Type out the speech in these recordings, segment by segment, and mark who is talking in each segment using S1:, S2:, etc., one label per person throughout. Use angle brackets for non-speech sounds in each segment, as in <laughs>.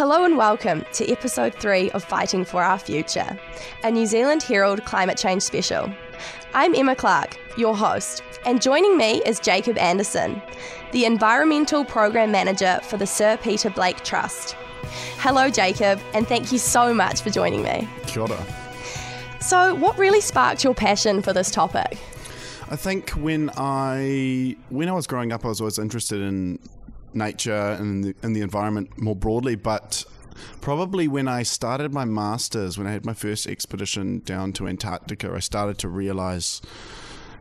S1: Hello and welcome to episode three of Fighting for Our Future, a New Zealand Herald climate change special. I'm Emma Clark, your host, and joining me is Jacob Anderson, the Environmental Program Manager for the Sir Peter Blake Trust. Hello, Jacob, and thank you so much for joining me.
S2: Kia ora.
S1: So, what really sparked your passion for this topic?
S2: I think when I when I was growing up, I was always interested in nature and the, and the environment more broadly, but probably when I started my masters, when I had my first expedition down to Antarctica, I started to realize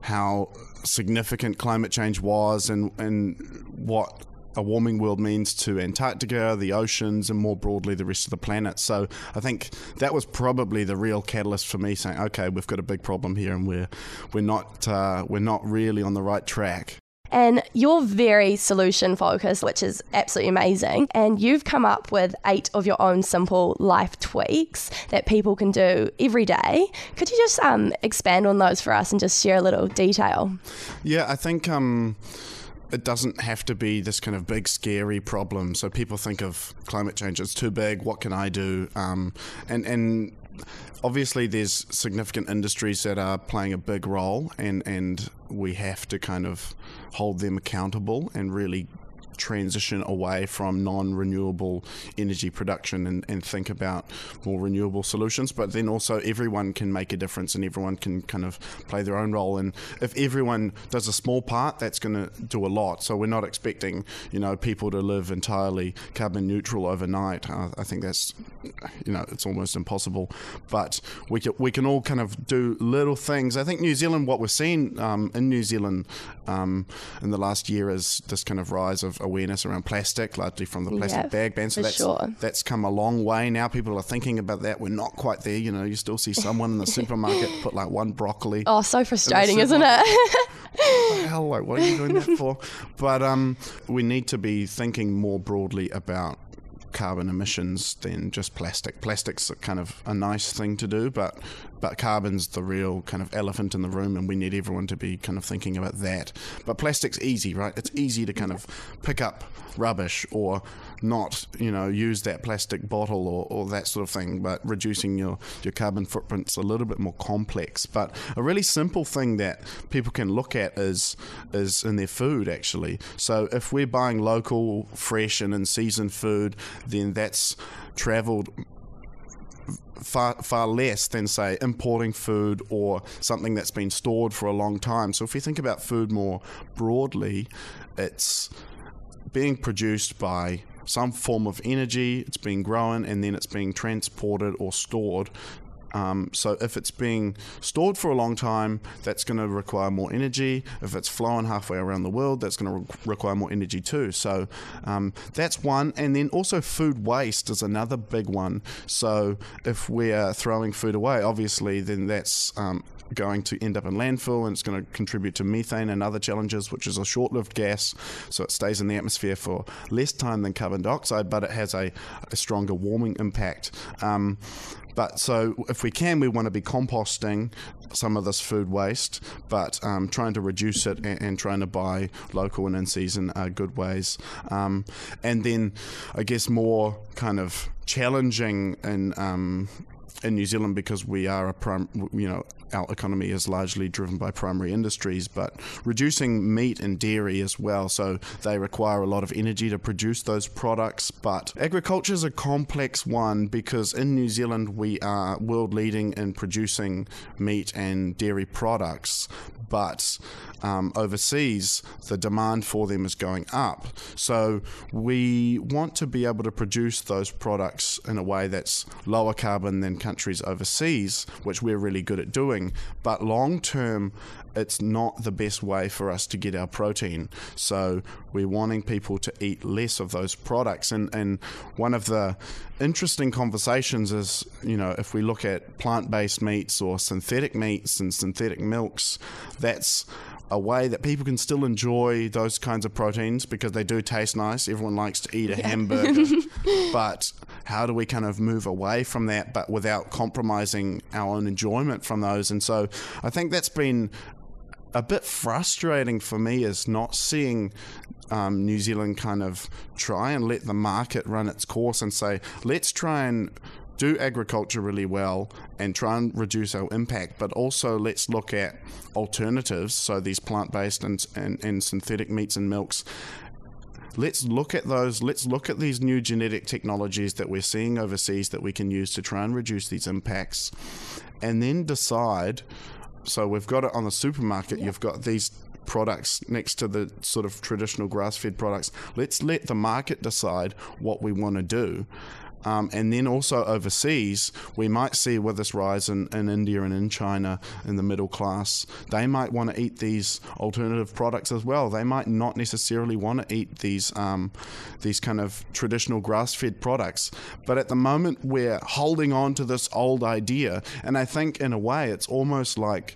S2: how significant climate change was and and what a warming world means to Antarctica, the oceans, and more broadly the rest of the planet. So I think that was probably the real catalyst for me saying, okay, we've got a big problem here, and we're we're not uh, we're not really on the right track.
S1: And you're very solution focused, which is absolutely amazing. And you've come up with eight of your own simple life tweaks that people can do every day. Could you just um, expand on those for us and just share a little detail?
S2: Yeah, I think. Um, it doesn't have to be this kind of big, scary problem. So people think of climate change as too big. What can I do? Um, and and obviously there's significant industries that are playing a big role, and and we have to kind of hold them accountable and really transition away from non renewable energy production and, and think about more renewable solutions. But then also, everyone can make a difference and everyone can kind of play their own role. And if everyone does a small part, that's going to do a lot. So we're not expecting, you know, people to live entirely carbon neutral overnight. Uh, I think that's, you know, it's almost impossible. But we can, we can all kind of do little things. I think New Zealand, what we're seeing um, in New Zealand um, in the last year is this kind of rise of awareness around plastic, largely from the plastic bag ban. So that's
S1: sure.
S2: that's come a long way. Now people are thinking about that. We're not quite there. You know, you still see someone in the <laughs> supermarket put like one broccoli.
S1: Oh, so frustrating, isn't it?
S2: hell, like, what are you doing that <laughs> for? But um, we need to be thinking more broadly about carbon emissions than just plastic. Plastic's kind of a nice thing to do, but but carbon's the real kind of elephant in the room, and we need everyone to be kind of thinking about that. But plastic's easy, right? It's easy to kind of pick up rubbish or not, you know, use that plastic bottle or, or that sort of thing. But reducing your, your carbon footprint's a little bit more complex. But a really simple thing that people can look at is is in their food actually. So if we're buying local, fresh, and in season food, then that's travelled far far less than say importing food or something that's been stored for a long time. So if we think about food more broadly, it's being produced by some form of energy, it's being grown, and then it's being transported or stored. Um, so if it's being stored for a long time, that's going to require more energy. If it's flowing halfway around the world, that's going to re- require more energy too. So um, that's one. And then also food waste is another big one. So if we're throwing food away, obviously, then that's um, going to end up in landfill and it's going to contribute to methane and other challenges, which is a short lived gas. So it stays in the atmosphere for less time than carbon dioxide, but it has a, a stronger warming impact. Um, but so if we can, we want to be composting some of this food waste, but um, trying to reduce it and, and trying to buy local and in season are good ways. Um, and then I guess more kind of challenging in. Um, in New Zealand, because we are a prim, you know, our economy is largely driven by primary industries, but reducing meat and dairy as well. So they require a lot of energy to produce those products. But agriculture is a complex one because in New Zealand we are world leading in producing meat and dairy products, but um, overseas the demand for them is going up. So we want to be able to produce those products in a way that's lower carbon than countries overseas, which we're really good at doing. But long term, it's not the best way for us to get our protein. So we're wanting people to eat less of those products. And, and one of the interesting conversations is, you know, if we look at plant based meats or synthetic meats and synthetic milks, that's a way that people can still enjoy those kinds of proteins because they do taste nice. Everyone likes to eat a hamburger. <laughs> but how do we kind of move away from that but without compromising our own enjoyment from those? And so I think that's been a bit frustrating for me is not seeing um, New Zealand kind of try and let the market run its course and say, let's try and do agriculture really well and try and reduce our impact, but also let's look at alternatives, so these plant based and, and, and synthetic meats and milks. Let's look at those. Let's look at these new genetic technologies that we're seeing overseas that we can use to try and reduce these impacts, and then decide. So we've got it on the supermarket. You've got these products next to the sort of traditional grass fed products. Let's let the market decide what we want to do. Um, and then also overseas, we might see with this rise in, in India and in China in the middle class, they might want to eat these alternative products as well. They might not necessarily want to eat these um, these kind of traditional grass fed products. But at the moment, we're holding on to this old idea, and I think in a way, it's almost like.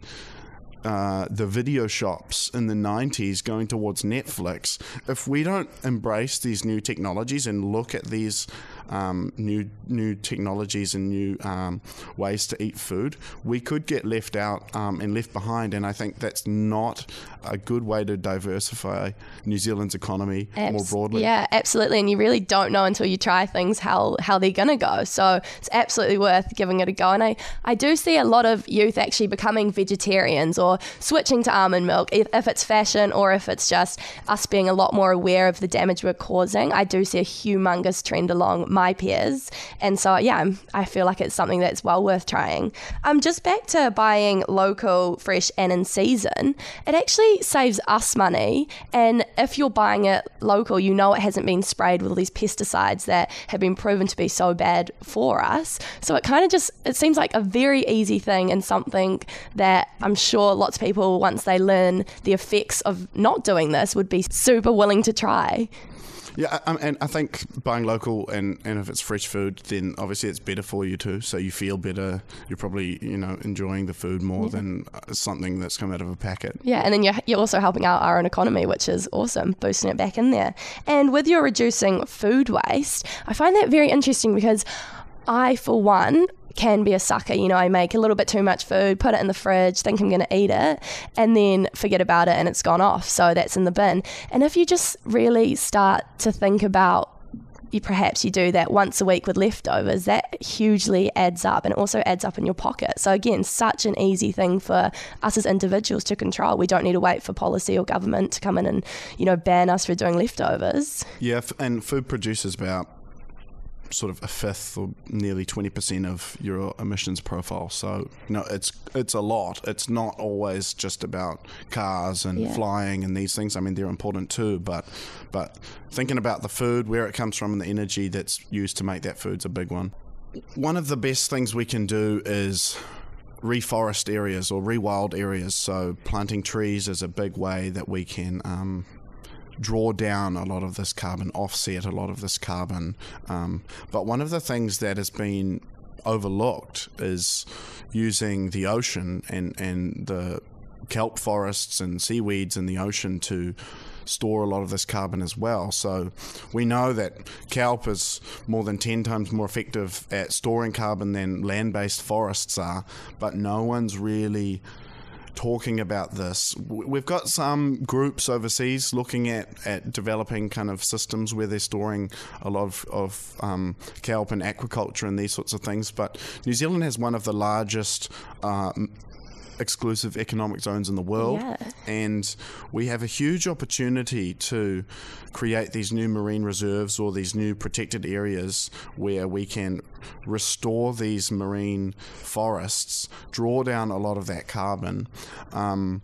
S2: Uh, the video shops in the 90s going towards Netflix, if we don't embrace these new technologies and look at these um, new new technologies and new um, ways to eat food, we could get left out um, and left behind. And I think that's not a good way to diversify New Zealand's economy Abs- more broadly.
S1: Yeah, absolutely. And you really don't know until you try things how, how they're going to go. So it's absolutely worth giving it a go. And I, I do see a lot of youth actually becoming vegetarians or switching to almond milk, if, if it's fashion or if it's just us being a lot more aware of the damage we're causing. I do see a humongous trend along my peers. And so, yeah, I feel like it's something that's well worth trying. Um, just back to buying local, fresh, and in season, it actually saves us money. And if you're buying it local, you know it hasn't been sprayed with all these pesticides that have been proven to be so bad for us. So it kind of just, it seems like a very easy thing and something that I'm sure lots of people, once they learn the effects of not doing this, would be super willing to try.
S2: Yeah, um, and I think buying local and, and if it's fresh food, then obviously it's better for you too. So you feel better. You're probably you know enjoying the food more yeah. than uh, something that's come out of a packet.
S1: Yeah, and then you're you're also helping out our own economy, which is awesome, boosting it back in there. And with your reducing food waste, I find that very interesting because I, for one, can be a sucker. You know, I make a little bit too much food, put it in the fridge, think I'm going to eat it, and then forget about it and it's gone off. So that's in the bin. And if you just really start to think about you perhaps you do that once a week with leftovers, that hugely adds up and also adds up in your pocket. So again, such an easy thing for us as individuals to control. We don't need to wait for policy or government to come in and, you know, ban us for doing leftovers.
S2: Yeah, and food produces about sort of a fifth or nearly 20% of your emissions profile. So, you know, it's it's a lot. It's not always just about cars and yeah. flying and these things. I mean, they're important too, but but thinking about the food, where it comes from and the energy that's used to make that food's a big one. One of the best things we can do is reforest areas or rewild areas. So planting trees is a big way that we can um, draw down a lot of this carbon, offset a lot of this carbon. Um, but one of the things that has been overlooked is using the ocean and, and the kelp forests and seaweeds in the ocean to store a lot of this carbon as well. So we know that kelp is more than 10 times more effective at storing carbon than land based forests are, but no one's really talking about this. We've got some groups overseas looking at, at developing kind of systems where they're storing a lot of, of um, kelp and aquaculture and these sorts of things. But New Zealand has one of the largest uh, exclusive economic zones in the world.
S1: Yeah.
S2: And we have a huge opportunity to create these new marine reserves or these new protected areas where we can restore these marine forests, draw down a lot of that carbon. Um,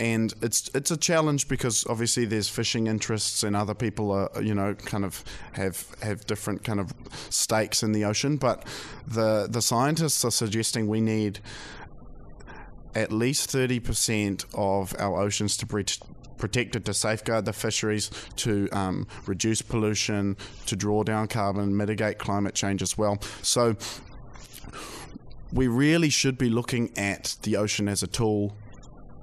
S2: and it's it's a challenge because obviously there's fishing interests and other people are you know kind of have have different kind of stakes in the ocean but the the scientists are suggesting we need at least 30% of our oceans to be protected to safeguard the fisheries, to um, reduce pollution, to draw down carbon, mitigate climate change as well. So we really should be looking at the ocean as a tool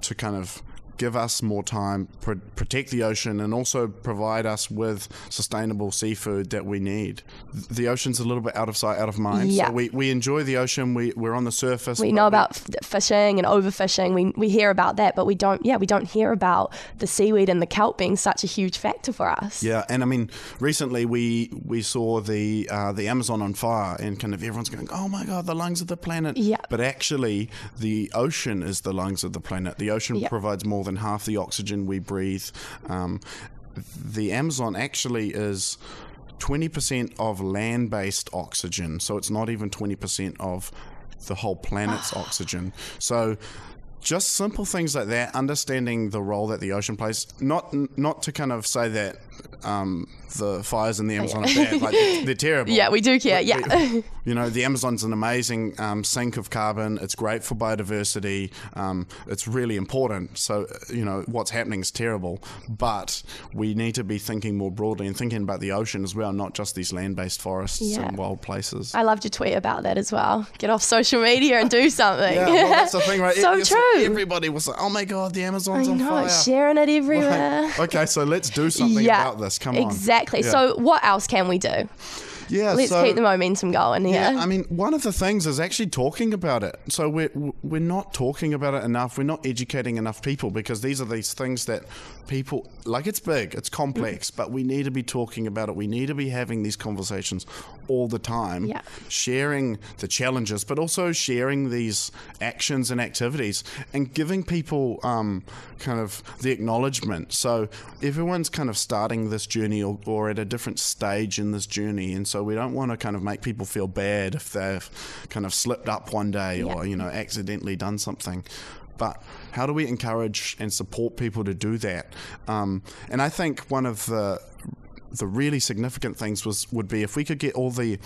S2: to kind of give us more time, pr- protect the ocean, and also provide us with sustainable seafood that we need. The ocean's a little bit out of sight, out of mind.
S1: Yeah.
S2: So we, we enjoy the ocean. We, we're on the surface.
S1: we know about f- fishing and overfishing. We, we hear about that, but we don't. Yeah, we don't hear about the seaweed and the kelp being such a huge factor for us.
S2: Yeah, and I mean, recently we we saw the uh, the Amazon on fire, and kind of everyone's going, "Oh my God, the lungs of the planet!"
S1: Yeah.
S2: But actually, the ocean is the lungs of the planet. The ocean
S1: Yeah.
S2: provides more than half the oxygen we breathe. Um, the Amazon actually is. 20% of land based oxygen, so it's not even 20% of the whole planet's oxygen. So, just simple things like that, understanding the role that the ocean plays. Not not to kind of say that um, the fires in the Amazon are bad, like they're, they're terrible.
S1: Yeah, we do care. Yeah.
S2: You know, the Amazon's an amazing um, sink of carbon. It's great for biodiversity. Um, it's really important. So, you know, what's happening is terrible. But we need to be thinking more broadly and thinking about the ocean as well, not just these land based forests
S1: Yeah.
S2: and wild places.
S1: I loved your tweet about that as well. Get off social media and do something.
S2: yeah, well, that's the thing, right? <laughs>
S1: so
S2: It's-
S1: true.
S2: Everybody was like, oh my God, the Amazon's
S1: I
S2: on
S1: know,
S2: fire.
S1: sharing it everywhere.
S2: Like, okay, so let's do <laughs> something
S1: yeah,
S2: about this. Come on.
S1: Exactly.
S2: Yeah.
S1: So, what else can we do?
S2: yeah,
S1: Let's
S2: so,
S1: keep the momentum going here.
S2: Yeah, I mean, one of the things is actually talking about it. So we're we're not talking about it enough. We're not educating enough people because these are these things that people like. It's big, it's complex, but we need to be talking about it. We need to be having these conversations all the time,
S1: Yeah.
S2: sharing the challenges, but also sharing these actions and activities and giving people um, kind of the acknowledgement. So everyone's kind of starting this journey or, or at a different stage in this journey, and so we don't want to kind of make people feel bad if they've kind of slipped up one day or you know accidentally done something. But how do we encourage and support people to do that? Um, and I think one of the the really significant things was would be if we could get all the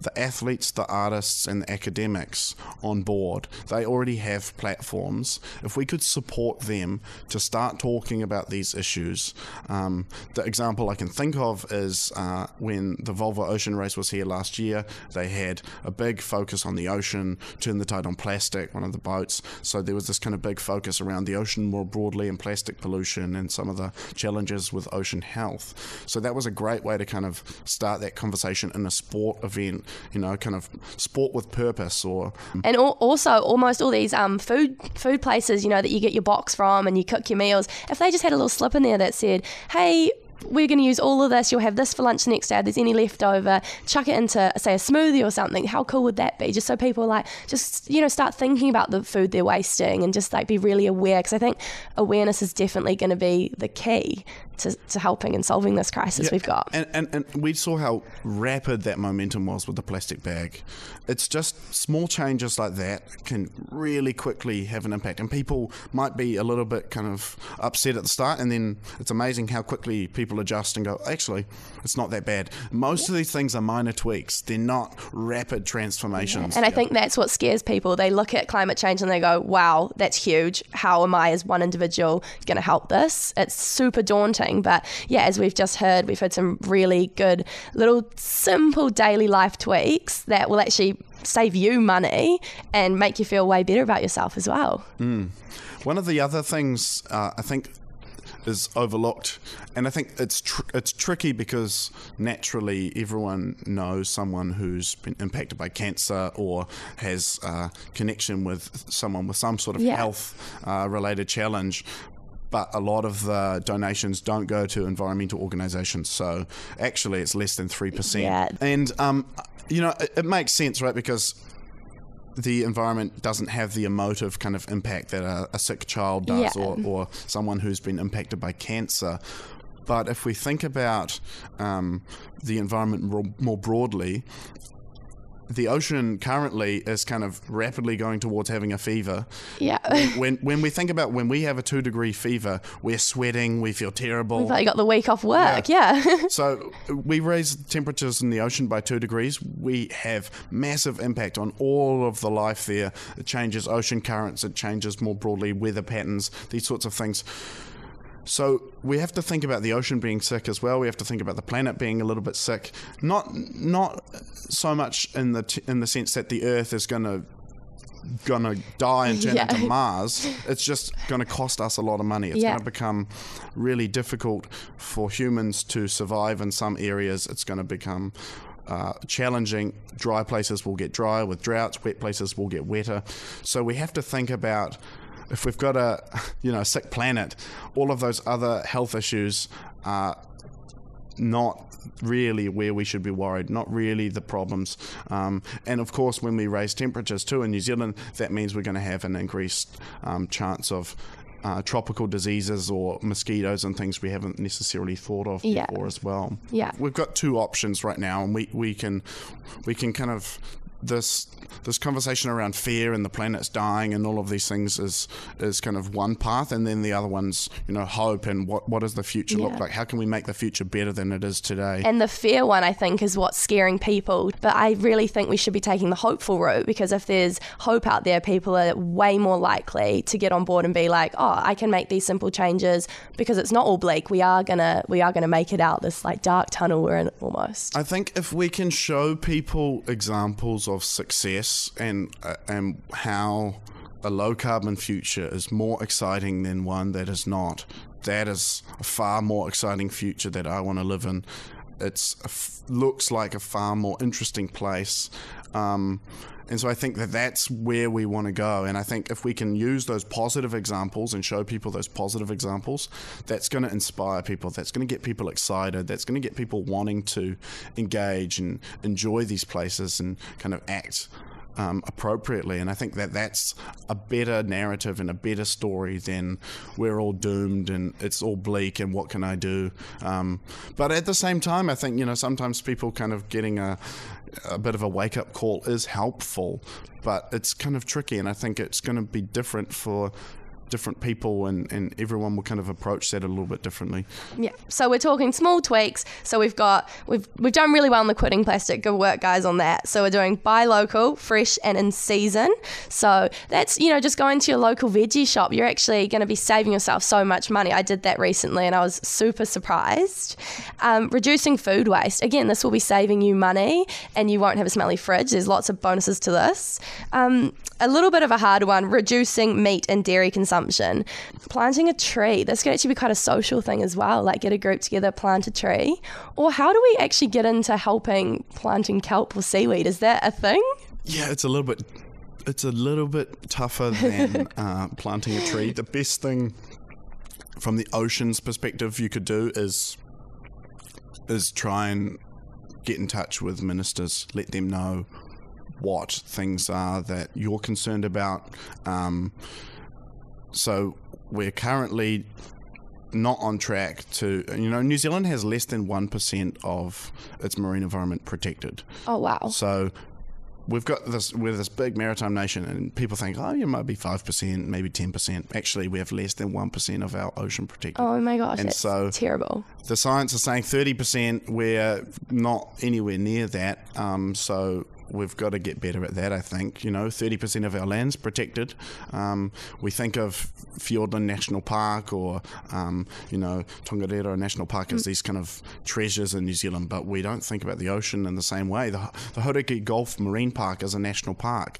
S2: the athletes, the artists, and the academics on board. They already have platforms. If we could support them to start talking about these issues, um, the example I can think of is uh, when the Volvo Ocean Race was here last year. They had a big focus on the ocean, turn the tide on plastic, one of the boats. So there was this kind of big focus around the ocean more broadly and plastic pollution and some of the challenges with ocean health. So that was a great way to kind of start that conversation in a sport event, you know, kind of sport with purpose or
S1: And also, almost all these um, food food places, you know, that you get your box from and you cook your meals. If they just had a little slip in there that said, "Hey." We're going to use all of this. You'll have this for lunch the next day. If there's any left over, chuck it into, say, a smoothie or something. How cool would that be? Just so people like, just you know, start thinking about the food they're wasting and just like be really aware. Because I think awareness is definitely going to be the key to, to helping and solving this crisis we've got.
S2: And, and, and we saw how rapid that momentum was with the plastic bag. It's just small changes like that can really quickly have an impact. And people might be a little bit kind of upset at the start, and then it's amazing how quickly people adjust and go, actually, it's not that bad. Most of these things are minor tweaks, they're not rapid transformations.
S1: And I think that's what scares people. They look at climate change and they go, wow, that's huge. How am I, as one individual, going to help this? It's super daunting. But yeah, as we've just heard, we've heard some really good little simple daily life tweaks that will actually save you money and make you feel way better about yourself as well.
S2: One of the other things uh, I think is overlooked, and I think it's tr- it's tricky because naturally everyone knows someone who's been impacted by cancer or has a connection with someone with some sort of
S1: Yeah.
S2: health uh, related challenge. But a lot of the donations don't go to environmental organisations, so actually it's less than three percent.
S1: Yeah.
S2: And um, you know, it, it makes sense, right? Because the environment doesn't have the emotive kind of impact that a, a sick child does
S1: Yeah.
S2: or, or someone who's been impacted by cancer. But if we think about um, the environment more, more broadly, the ocean currently is kind of rapidly going towards having a fever.
S1: Yeah.
S2: When when we think about when we have a two degree fever, we're sweating, we feel terrible.
S1: We've like got the week off work. Yeah. <laughs>
S2: So we raise temperatures in the ocean by two degrees. We have massive impact on all of the life there. It changes ocean currents. It changes more broadly weather patterns. These sorts of things. So we have to think about the ocean being sick as well. We have to think about the planet being a little bit sick. Not not so much in the t- in the sense that the Earth is going to gonna die and turn
S1: Yeah.
S2: into Mars, <laughs> it's just gonna cost us a lot of money. It's
S1: Yeah.
S2: gonna become really difficult for humans to survive in some areas. It's gonna become uh, challenging. Dry places will get drier with droughts. Wet places will get wetter. So we have to think about if we've got a you know sick planet, all of those other health issues are not really where we should be worried, not really the problems. Um, and of course, when we raise temperatures too in New Zealand, that means we're going to have an increased um, chance of. Uh, tropical diseases or mosquitoes and things we haven't necessarily thought of
S1: Yeah.
S2: before as well.
S1: Yeah.
S2: we've got two options right now, and we, we can we can kind of this this conversation around fear and the planet's dying and all of these things is is kind of one path, and then the other one's you know hope and what what does the future
S1: Yeah.
S2: look like? How can we make the future better than it is today?
S1: And the fear one, I think, is what's scaring people. But I really think we should be taking the hopeful route because if there's hope out there, people are way more likely to get on board and be like, "Oh, I can make these simple changes because it's not all bleak. We are gonna, we are gonna make it out this like dark tunnel we're in almost."
S2: I think if we can show people examples of success and uh, and how a low carbon future is more exciting than one that is not, that is a far more exciting future that I want to live in. It looks like a far more interesting place. Um, and so I think that that's where we want to go. And I think if we can use those positive examples and show people those positive examples, that's going to inspire people. That's going to get people excited. That's going to get people wanting to engage and enjoy these places and kind of act um, appropriately. And I think that that's a better narrative and a better story than we're all doomed and it's all bleak and what can I do. Um, but at the same time, I think you know sometimes people kind of getting a a bit of a wake up call is helpful, but it's kind of tricky. And I think it's going to be different for different people and, and everyone will kind of approach that a little bit differently.
S1: Yeah. So we're talking small tweaks. So we've got we've we've done really well in the quitting plastic. Good work, guys, on that. So we're doing buy local, fresh, and in season. So that's you know just going to your local veggie shop. You're actually going to be saving yourself so much money. I did that recently, and I was super surprised. Um, reducing food waste. Again, this will be saving you money, and you won't have a smelly fridge. There's lots of bonuses to this. Um, a little bit of a hard one: reducing meat and dairy consumption. Planting a tree. This could actually be quite a social thing as well. Like get a group together, plant a tree. Or how do we actually get into helping planting kelp or seaweed? Is that a thing?
S2: Yeah, it's a little bit. It's a little bit tougher than <laughs> uh, planting a tree. The best thing, from the ocean's perspective, you could do is is try and get in touch with ministers. Let them know what things are that you're concerned about. Um, so we're currently not on track to. You know, New Zealand has less than one percent of its marine environment protected.
S1: Oh wow.
S2: So we've got this we're this big maritime nation and people think, oh you might be five percent, maybe ten percent. Actually we have less than one percent of our ocean protected.
S1: Oh my gosh,
S2: And so-
S1: terrible.
S2: The science is saying thirty percent, we're not anywhere near that. Um, so we've got to get better at that, I think. You know, thirty percent of our land's protected. Um, we think of Fiordland National Park or um, you know, Tongariro National Park as these kind of treasures in New Zealand, but we don't think about the ocean in the same way. The, the Hauraki Gulf Marine Park is a national park.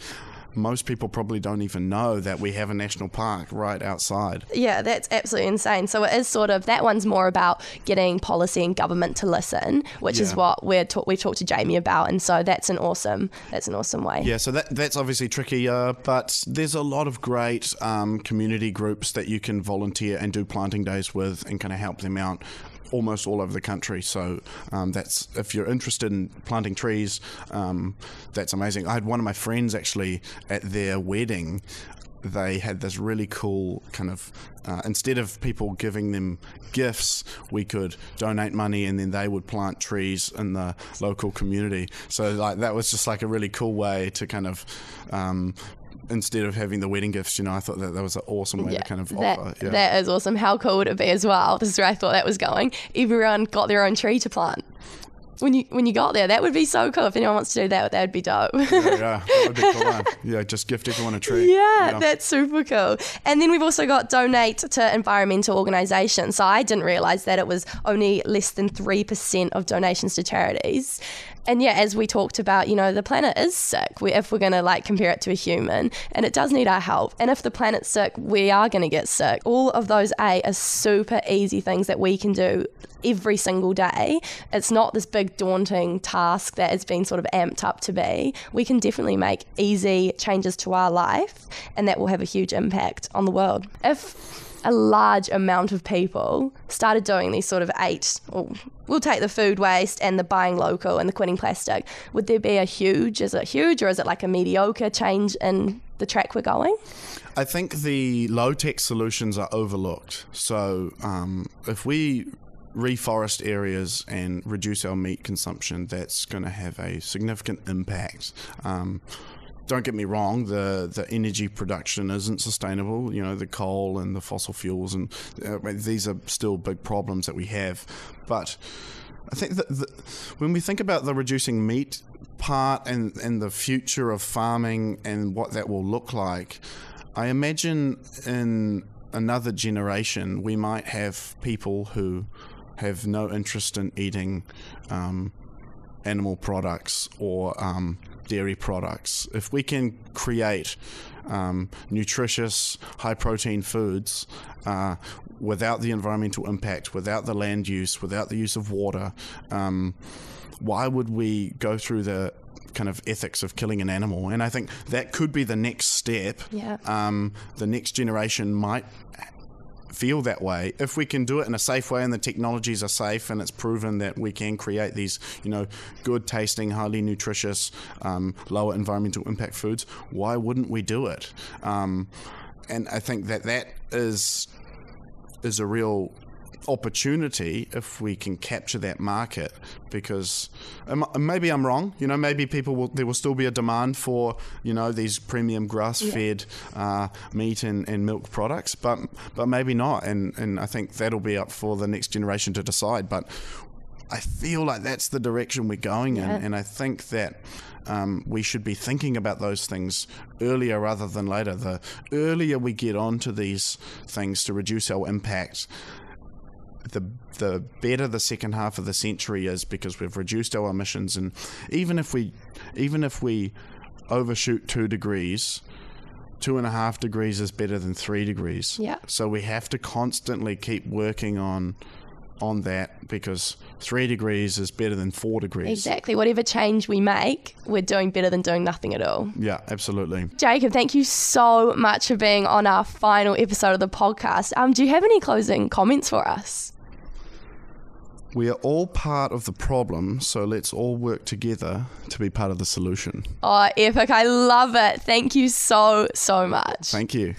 S2: Most people probably don't even know that we have a national park right outside.
S1: Yeah, that's absolutely insane. So it is sort of that one's more about getting policy and government to listen, which is what we're ta- we talked to Jamie about, and so that's an awesome that's an awesome way.
S2: Yeah, so that that's obviously tricky, uh, but there's a lot of great um, community groups that you can volunteer and do planting days with and kind of help them out almost all over the country. So um, that's if you're interested in planting trees, um, that's amazing. I had one of my friends actually at their wedding. They had this really cool kind of uh, instead of people giving them gifts, we could donate money and then they would plant trees in the local community. So like that was just like a really cool way to kind of. Um, Instead of having the wedding gifts, you know, I thought that that was an awesome way to kind of
S1: that,
S2: offer. Yeah.
S1: that is awesome. How cool would it be as well? This is where I thought that was going. Everyone got their own tree to plant. When you when you got there. That would be so cool. If anyone wants to do that, that would be dope.
S2: Yeah, yeah, that would be <laughs> cool. huh? Yeah, just gift everyone a tree.
S1: Yeah, that's super cool. And then we've also got donate to environmental organisations. So I didn't realise that it was only less than 3% of donations to charities. And yeah, as we talked about, you know, the planet is sick we, if we're going to like compare it to a human, and it does need our help. And if the planet's sick, we are going to get sick. All of those A are super easy things that we can do every single day. It's not this big daunting task that it's been sort of amped up to be. We can definitely make easy changes to our life, and that will have a huge impact on the world. If a large amount of people started doing these sort of eight, we'll take the food waste and the buying local and the quitting plastic, would there be a huge, is it huge or is it like a mediocre change in the track we're going?
S2: I think the low tech solutions are overlooked. So um, if we reforest areas and reduce our meat consumption, that's going to have a significant impact. Um, don't get me wrong, the, the energy production isn't sustainable. You know, the coal and the fossil fuels, and uh, these are still big problems that we have. But I think that the, when we think about the reducing meat part and, and the future of farming and what that will look like, I imagine in another generation we might have people who have no interest in eating um, animal products or um, dairy products. If we can create um, nutritious, high protein foods uh, without the environmental impact, without the land use, without the use of water, um, why would we go through the kind of ethics of killing an animal? And I think that could be the next step.
S1: Yeah.
S2: Um, the next generation might feel that way. If we can do it in a safe way and the technologies are safe and it's proven that we can create these you know good tasting highly nutritious um, lower environmental impact foods why wouldn't we do it? Um, and I think that that is is a real opportunity if we can capture that market because maybe I'm wrong you know maybe people will there will still be a demand for you know these premium grass fed yeah. uh, meat and, and milk products but but maybe not and and I think that'll be up for the next generation to decide but I feel like that's the direction we're going yeah. in and I think that um, we should be thinking about those things earlier rather than later. The earlier we get onto these things to reduce our impact, the the better the second half of the century is because we've reduced our emissions and even if we even if we overshoot two degrees two and a half degrees is better than three degrees
S1: yeah
S2: so we have to constantly keep working on on that because three degrees is better than four degrees.
S1: Exactly. Whatever change we make, we're doing better than doing nothing at all.
S2: Yeah, absolutely.
S1: Jacob, thank you so much for being on our final episode of the podcast. Um, do you have any closing comments for us?
S2: We are all part of the problem, so let's all work together to be part of the solution.
S1: Oh, epic. I love it. Thank you so, so much.
S2: Thank you.